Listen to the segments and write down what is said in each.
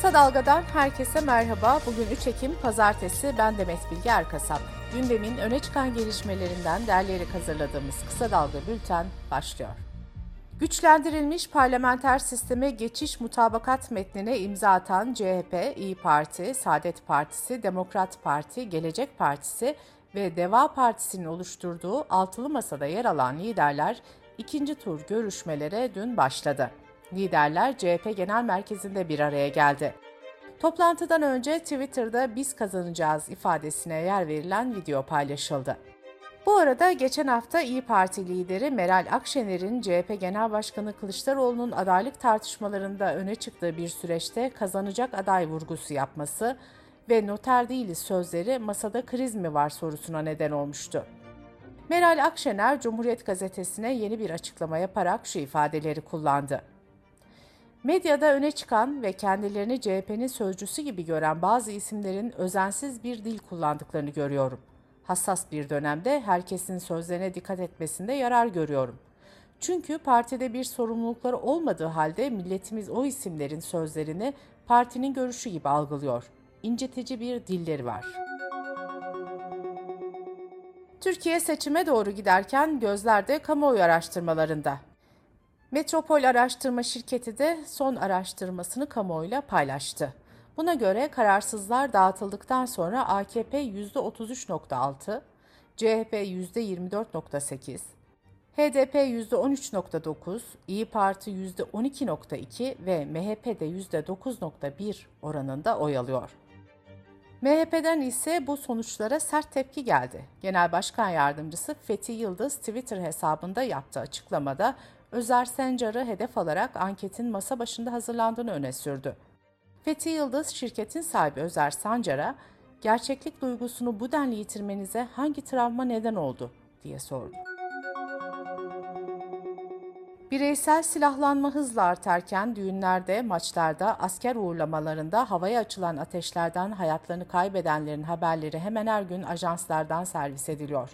Kısa Dalga'dan herkese merhaba. Bugün 3 Ekim Pazartesi. Ben Demet Bilge Erkasap. Gündemin öne çıkan gelişmelerinden derleyerek hazırladığımız Kısa Dalga Bülten başlıyor. Güçlendirilmiş parlamenter sisteme geçiş mutabakat metnine imza atan CHP, İyi Parti, Saadet Partisi, Demokrat Parti, Gelecek Partisi ve Deva Partisi'nin oluşturduğu altılı masada yer alan liderler ikinci tur görüşmelere dün başladı. Liderler CHP Genel Merkezi'nde bir araya geldi. Toplantıdan önce Twitter'da biz kazanacağız ifadesine yer verilen video paylaşıldı. Bu arada geçen hafta İyi Parti lideri Meral Akşener'in CHP Genel Başkanı Kılıçdaroğlu'nun adaylık tartışmalarında öne çıktığı bir süreçte kazanacak aday vurgusu yapması ve noter değiliz sözleri masada kriz mi var sorusuna neden olmuştu. Meral Akşener Cumhuriyet Gazetesi'ne yeni bir açıklama yaparak şu ifadeleri kullandı. Medyada öne çıkan ve kendilerini CHP'nin sözcüsü gibi gören bazı isimlerin özensiz bir dil kullandıklarını görüyorum. Hassas bir dönemde herkesin sözlerine dikkat etmesinde yarar görüyorum. Çünkü partide bir sorumlulukları olmadığı halde milletimiz o isimlerin sözlerini partinin görüşü gibi algılıyor. İncitici bir dilleri var. Türkiye seçime doğru giderken gözler de kamuoyu araştırmalarında. Metropol Araştırma Şirketi de son araştırmasını kamuoyuyla paylaştı. Buna göre kararsızlar dağıtıldıktan sonra AKP %33.6, CHP %24.8, HDP %13.9, İyi Parti %12.2 ve MHP de %9.1 oranında oy alıyor. MHP'den ise bu sonuçlara sert tepki geldi. Genel Başkan Yardımcısı Fethi Yıldız Twitter hesabında yaptığı açıklamada Özer Sencar'ı hedef alarak anketin masa başında hazırlandığını öne sürdü. Fethi Yıldız şirketin sahibi Özer Sancar'a gerçeklik duygusunu bu denli yitirmenize hangi travma neden oldu diye sordu. Bireysel silahlanma hızla artarken düğünlerde, maçlarda, asker uğurlamalarında havaya açılan ateşlerden hayatlarını kaybedenlerin haberleri hemen her gün ajanslardan servis ediliyor.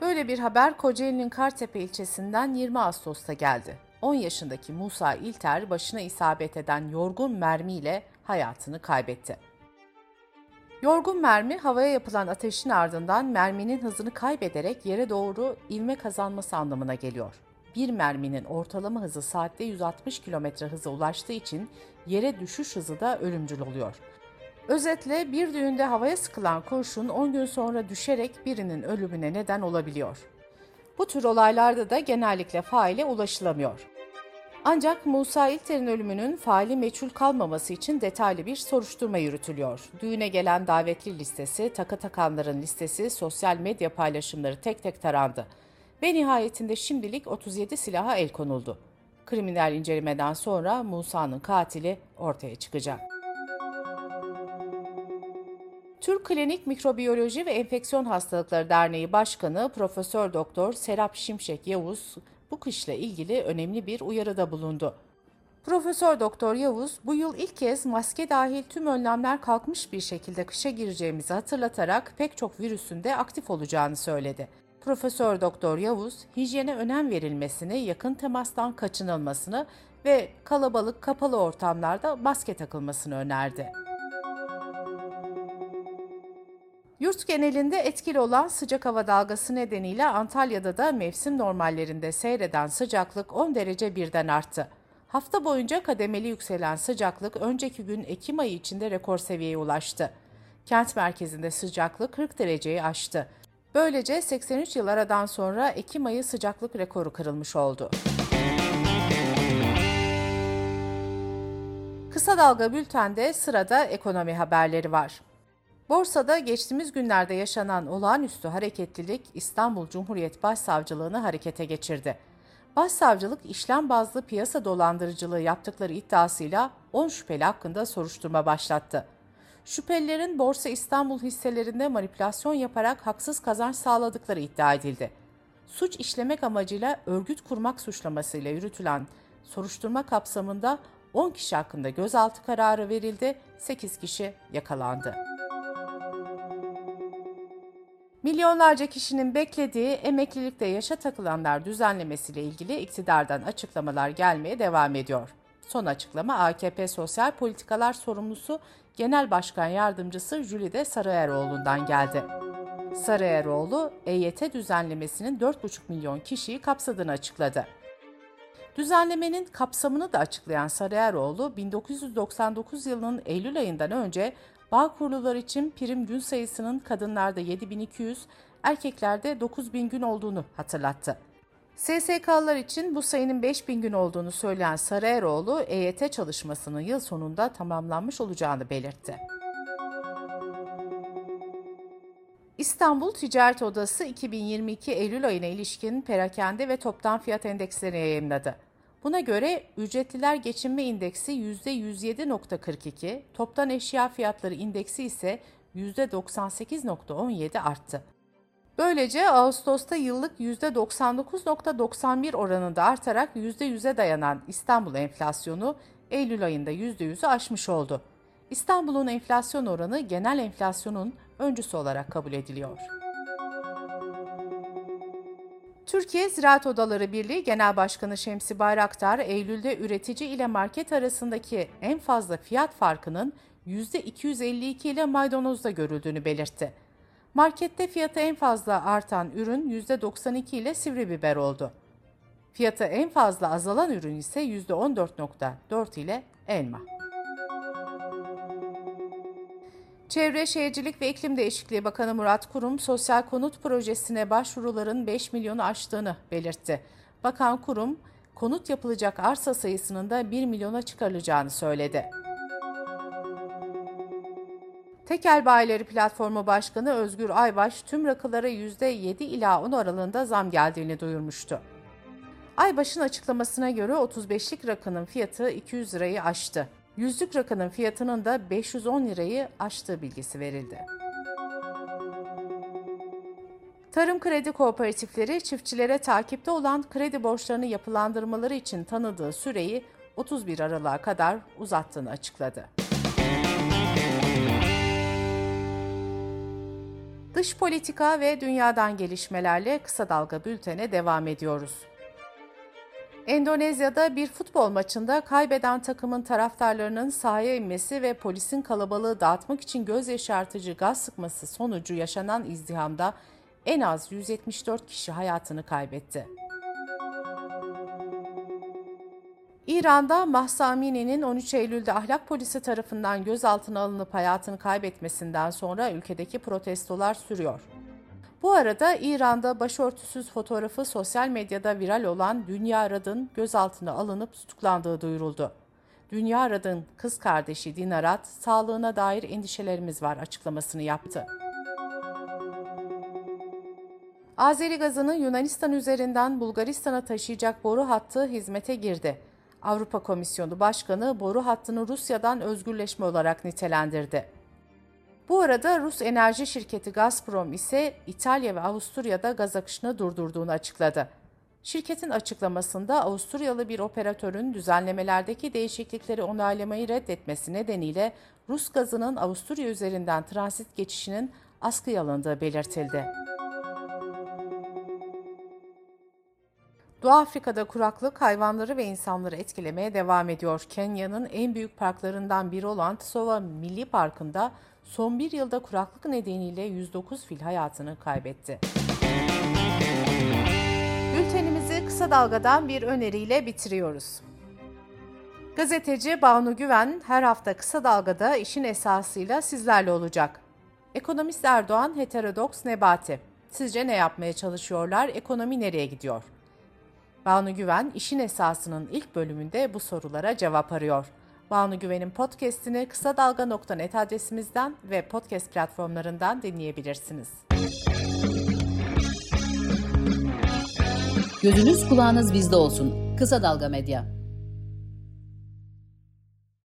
Böyle bir haber Kocaeli'nin Kartepe ilçesinden 20 Ağustos'ta geldi. 10 yaşındaki Musa İlter başına isabet eden yorgun mermiyle hayatını kaybetti. Yorgun mermi havaya yapılan ateşin ardından merminin hızını kaybederek yere doğru ivme kazanması anlamına geliyor. Bir merminin ortalama hızı saatte 160 km hıza ulaştığı için yere düşüş hızı da ölümcül oluyor. Özetle bir düğünde havaya sıkılan kurşun 10 gün sonra düşerek birinin ölümüne neden olabiliyor. Bu tür olaylarda da genellikle faile ulaşılamıyor. Ancak Musa İlter'in ölümünün faili meçhul kalmaması için detaylı bir soruşturma yürütülüyor. Düğüne gelen davetli listesi, taka takanların listesi, sosyal medya paylaşımları tek tek tarandı. Ve nihayetinde şimdilik 37 silaha el konuldu. Kriminal incelemeden sonra Musa'nın katili ortaya çıkacak. Türk Klinik Mikrobiyoloji ve Enfeksiyon Hastalıkları Derneği Başkanı Profesör Doktor Serap Şimşek Yavuz bu kışla ilgili önemli bir uyarıda bulundu. Profesör Doktor Yavuz bu yıl ilk kez maske dahil tüm önlemler kalkmış bir şekilde kışa gireceğimizi hatırlatarak pek çok virüsün de aktif olacağını söyledi. Profesör Doktor Yavuz hijyene önem verilmesini, yakın temastan kaçınılmasını ve kalabalık kapalı ortamlarda maske takılmasını önerdi. Yurt genelinde etkili olan sıcak hava dalgası nedeniyle Antalya'da da mevsim normallerinde seyreden sıcaklık 10 derece birden arttı. Hafta boyunca kademeli yükselen sıcaklık önceki gün Ekim ayı içinde rekor seviyeye ulaştı. Kent merkezinde sıcaklık 40 dereceyi aştı. Böylece 83 yıl aradan sonra Ekim ayı sıcaklık rekoru kırılmış oldu. Kısa Dalga Bülten'de sırada ekonomi haberleri var. Borsada geçtiğimiz günlerde yaşanan olağanüstü hareketlilik İstanbul Cumhuriyet Başsavcılığını harekete geçirdi. Başsavcılık işlem bazlı piyasa dolandırıcılığı yaptıkları iddiasıyla 10 şüpheli hakkında soruşturma başlattı. Şüphelilerin Borsa İstanbul hisselerinde manipülasyon yaparak haksız kazanç sağladıkları iddia edildi. Suç işlemek amacıyla örgüt kurmak suçlamasıyla yürütülen soruşturma kapsamında 10 kişi hakkında gözaltı kararı verildi, 8 kişi yakalandı. Milyonlarca kişinin beklediği emeklilikte yaşa takılanlar düzenlemesiyle ilgili iktidardan açıklamalar gelmeye devam ediyor. Son açıklama AKP Sosyal Politikalar Sorumlusu Genel Başkan Yardımcısı Jülide Sarıeroğlu'ndan geldi. Sarıeroğlu, EYT düzenlemesinin 4,5 milyon kişiyi kapsadığını açıkladı. Düzenlemenin kapsamını da açıklayan Sarıeroğlu, 1999 yılının Eylül ayından önce bağ kurulular için prim gün sayısının kadınlarda 7200, erkeklerde 9000 gün olduğunu hatırlattı. SSK'lar için bu sayının 5000 gün olduğunu söyleyen Sarıeroğlu, EYT çalışmasının yıl sonunda tamamlanmış olacağını belirtti. İstanbul Ticaret Odası 2022 Eylül ayına ilişkin perakende ve toptan fiyat endekslerini yayınladı. Buna göre ücretliler geçinme indeksi %107.42, toptan eşya fiyatları indeksi ise %98.17 arttı. Böylece Ağustos'ta yıllık %99.91 oranında artarak %100'e dayanan İstanbul enflasyonu Eylül ayında %100'ü aşmış oldu. İstanbul'un enflasyon oranı genel enflasyonun öncüsü olarak kabul ediliyor. Türkiye Ziraat Odaları Birliği Genel Başkanı Şemsi Bayraktar, Eylül'de üretici ile market arasındaki en fazla fiyat farkının %252 ile maydanozda görüldüğünü belirtti. Markette fiyatı en fazla artan ürün %92 ile sivri biber oldu. Fiyatı en fazla azalan ürün ise %14.4 ile elma. Çevre Şehircilik ve İklim Değişikliği Bakanı Murat Kurum, sosyal konut projesine başvuruların 5 milyonu aştığını belirtti. Bakan Kurum, konut yapılacak arsa sayısının da 1 milyona çıkarılacağını söyledi. Tekel Bayileri Platformu Başkanı Özgür Aybaş tüm rakılara %7 ila 10 aralığında zam geldiğini duyurmuştu. Aybaş'ın açıklamasına göre 35'lik rakının fiyatı 200 lirayı aştı. Yüzlük rakının fiyatının da 510 lirayı aştığı bilgisi verildi. Tarım kredi kooperatifleri çiftçilere takipte olan kredi borçlarını yapılandırmaları için tanıdığı süreyi 31 Aralık'a kadar uzattığını açıkladı. Dış politika ve dünyadan gelişmelerle kısa dalga bültene devam ediyoruz. Endonezya'da bir futbol maçında kaybeden takımın taraftarlarının sahaya inmesi ve polisin kalabalığı dağıtmak için göz yaşartıcı gaz sıkması sonucu yaşanan izdihamda en az 174 kişi hayatını kaybetti. İran'da Mahsa Amini'nin 13 Eylül'de ahlak polisi tarafından gözaltına alınıp hayatını kaybetmesinden sonra ülkedeki protestolar sürüyor. Bu arada İran'da başörtüsüz fotoğrafı sosyal medyada viral olan Dünya Rad'ın gözaltına alınıp tutuklandığı duyuruldu. Dünya Rad'ın kız kardeşi Dinarat, sağlığına dair endişelerimiz var açıklamasını yaptı. Azeri gazını Yunanistan üzerinden Bulgaristan'a taşıyacak boru hattı hizmete girdi. Avrupa Komisyonu Başkanı boru hattını Rusya'dan özgürleşme olarak nitelendirdi. Bu arada Rus enerji şirketi Gazprom ise İtalya ve Avusturya'da gaz akışını durdurduğunu açıkladı. Şirketin açıklamasında Avusturyalı bir operatörün düzenlemelerdeki değişiklikleri onaylamayı reddetmesi nedeniyle Rus gazının Avusturya üzerinden transit geçişinin askıya alındığı belirtildi. Doğu Afrika'da kuraklık hayvanları ve insanları etkilemeye devam ediyor. Kenya'nın en büyük parklarından biri olan Tsova Milli Parkı'nda son bir yılda kuraklık nedeniyle 109 fil hayatını kaybetti. Bültenimizi kısa dalgadan bir öneriyle bitiriyoruz. Gazeteci Banu Güven her hafta kısa dalgada işin esasıyla sizlerle olacak. Ekonomist Erdoğan heterodoks Nebati. Sizce ne yapmaya çalışıyorlar? Ekonomi nereye gidiyor? Banu Güven işin esasının ilk bölümünde bu sorulara cevap arıyor. Banu Güven'in podcast'ini kısa dalga.net adresimizden ve podcast platformlarından dinleyebilirsiniz. Gözünüz kulağınız bizde olsun. Kısa Dalga Medya.